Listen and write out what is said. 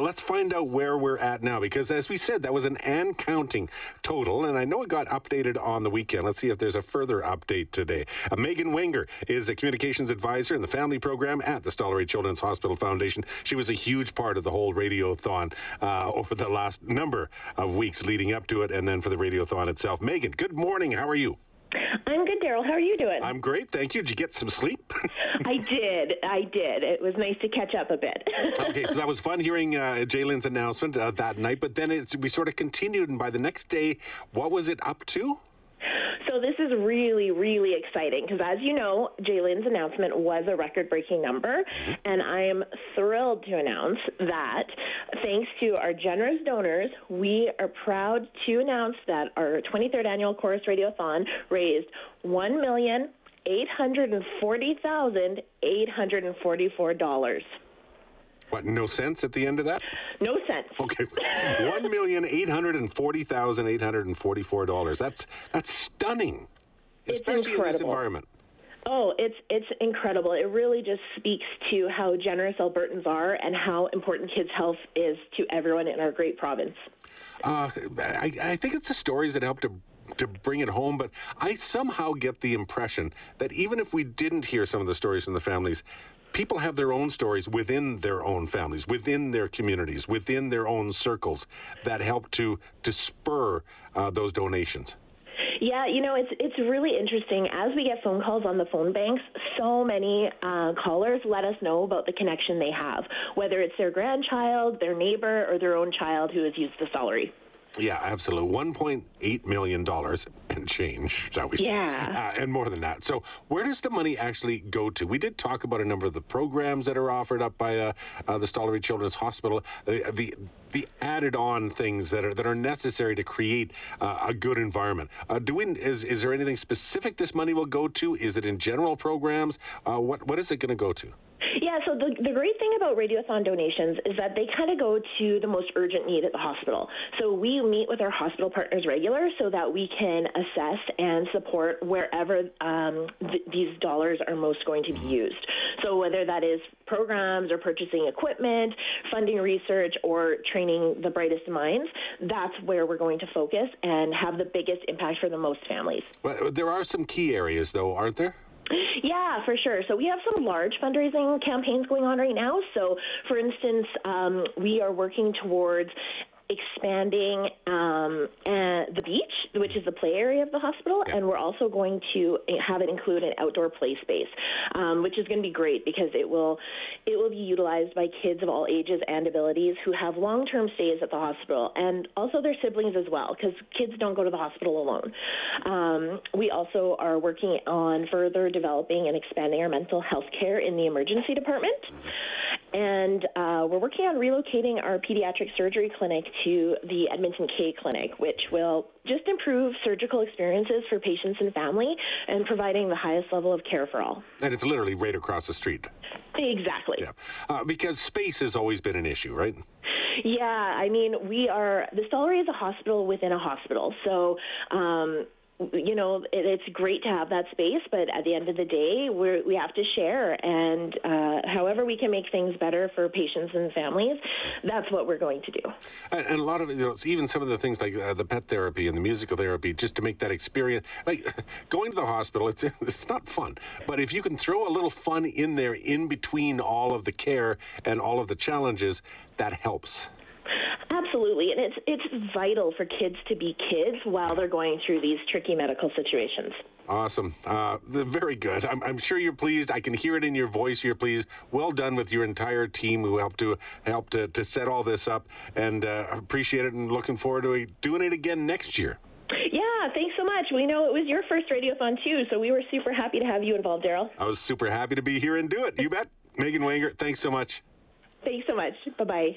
Let's find out where we're at now because, as we said, that was an and counting total, and I know it got updated on the weekend. Let's see if there's a further update today. Uh, Megan Wenger is a communications advisor in the family program at the Stollery Children's Hospital Foundation. She was a huge part of the whole radiothon uh, over the last number of weeks leading up to it, and then for the radiothon itself. Megan, good morning. How are you? I'm good, Daryl. How are you doing? I'm great, thank you. Did you get some sleep? I did. I did. It was nice to catch up a bit. okay, so that was fun hearing uh, Jaylyn's announcement uh, that night, but then it's, we sort of continued, and by the next day, what was it up to? This is really, really exciting because, as you know, Jaylyn's announcement was a record-breaking number, mm-hmm. and I am thrilled to announce that, thanks to our generous donors, we are proud to announce that our 23rd annual Corus Radiothon raised one million eight hundred and forty thousand eight hundred and forty-four dollars. What, no cents at the end of that? No sense. Okay. One million eight hundred and forty thousand eight hundred and forty-four dollars. That's that's stunning. It's Especially in this incredible. environment. Oh, it's it's incredible. It really just speaks to how generous Albertans are and how important kids' health is to everyone in our great province. Uh, I, I think it's the stories that help to to bring it home, but I somehow get the impression that even if we didn't hear some of the stories from the families, people have their own stories within their own families, within their communities, within their own circles that help to to spur uh, those donations. Yeah, you know, it's it's really interesting. As we get phone calls on the phone banks, so many uh, callers let us know about the connection they have, whether it's their grandchild, their neighbor, or their own child who has used the Stollery. Yeah, absolutely. One point eight million dollars and change, shall we say? Yeah. uh, and more than that. So, where does the money actually go to? We did talk about a number of the programs that are offered up by uh, uh, the Stollery Children's Hospital. The, the the added on things that are that are necessary to create uh, a good environment. Uh, do we, is is there anything specific this money will go to? Is it in general programs? Uh, what what is it going to go to? Yeah, so the, the great thing about Radiothon donations is that they kind of go to the most urgent need at the hospital. So we meet with our hospital partners regular so that we can assess and support wherever um, th- these dollars are most going to be used. So whether that is programs or purchasing equipment, funding research, or training the brightest minds, that's where we're going to focus and have the biggest impact for the most families. Well, there are some key areas, though, aren't there? Yeah, for sure. So we have some large fundraising campaigns going on right now. So, for instance, um, we are working towards expanding um, uh, the beach, which is the play area of the hospital, and we're also going to have it include an outdoor play space, um, which is going to be great because it will it will be utilized by kids of all ages and abilities who have long term stays at the hospital, and also their siblings as well, because kids don't go to the hospital alone. Um, we also are working on further developing and expanding our mental health care in the emergency department. And uh, we're working on relocating our pediatric surgery clinic to the Edmonton Kaye Clinic, which will just improve surgical experiences for patients and family and providing the highest level of care for all. And it's literally right across the street. Exactly. Yeah, uh, because space has always been an issue, right? Yeah, I mean, we are the Stollery is a hospital within a hospital, so. Um, you know, it, it's great to have that space, but at the end of the day, we we have to share, and uh, however we can make things better for patients and families, that's what we're going to do. And, and a lot of you know, even some of the things like uh, the pet therapy and the musical therapy, just to make that experience. Like going to the hospital, it's it's not fun, but if you can throw a little fun in there in between all of the care and all of the challenges, that helps. Absolutely, and it's it's vital for kids to be kids while they're going through these tricky medical situations. Awesome. Uh, the- very good. I'm, I'm sure you're pleased. I can hear it in your voice. You're pleased. Well done with your entire team who helped to help to, to set all this up, and uh, appreciate it. And looking forward to doing it again next year. Yeah, thanks so much. We know it was your first radiothon too, so we were super happy to have you involved, Daryl. I was super happy to be here and do it. You bet. Megan Wanger, thanks so much. Thanks so much. Bye bye.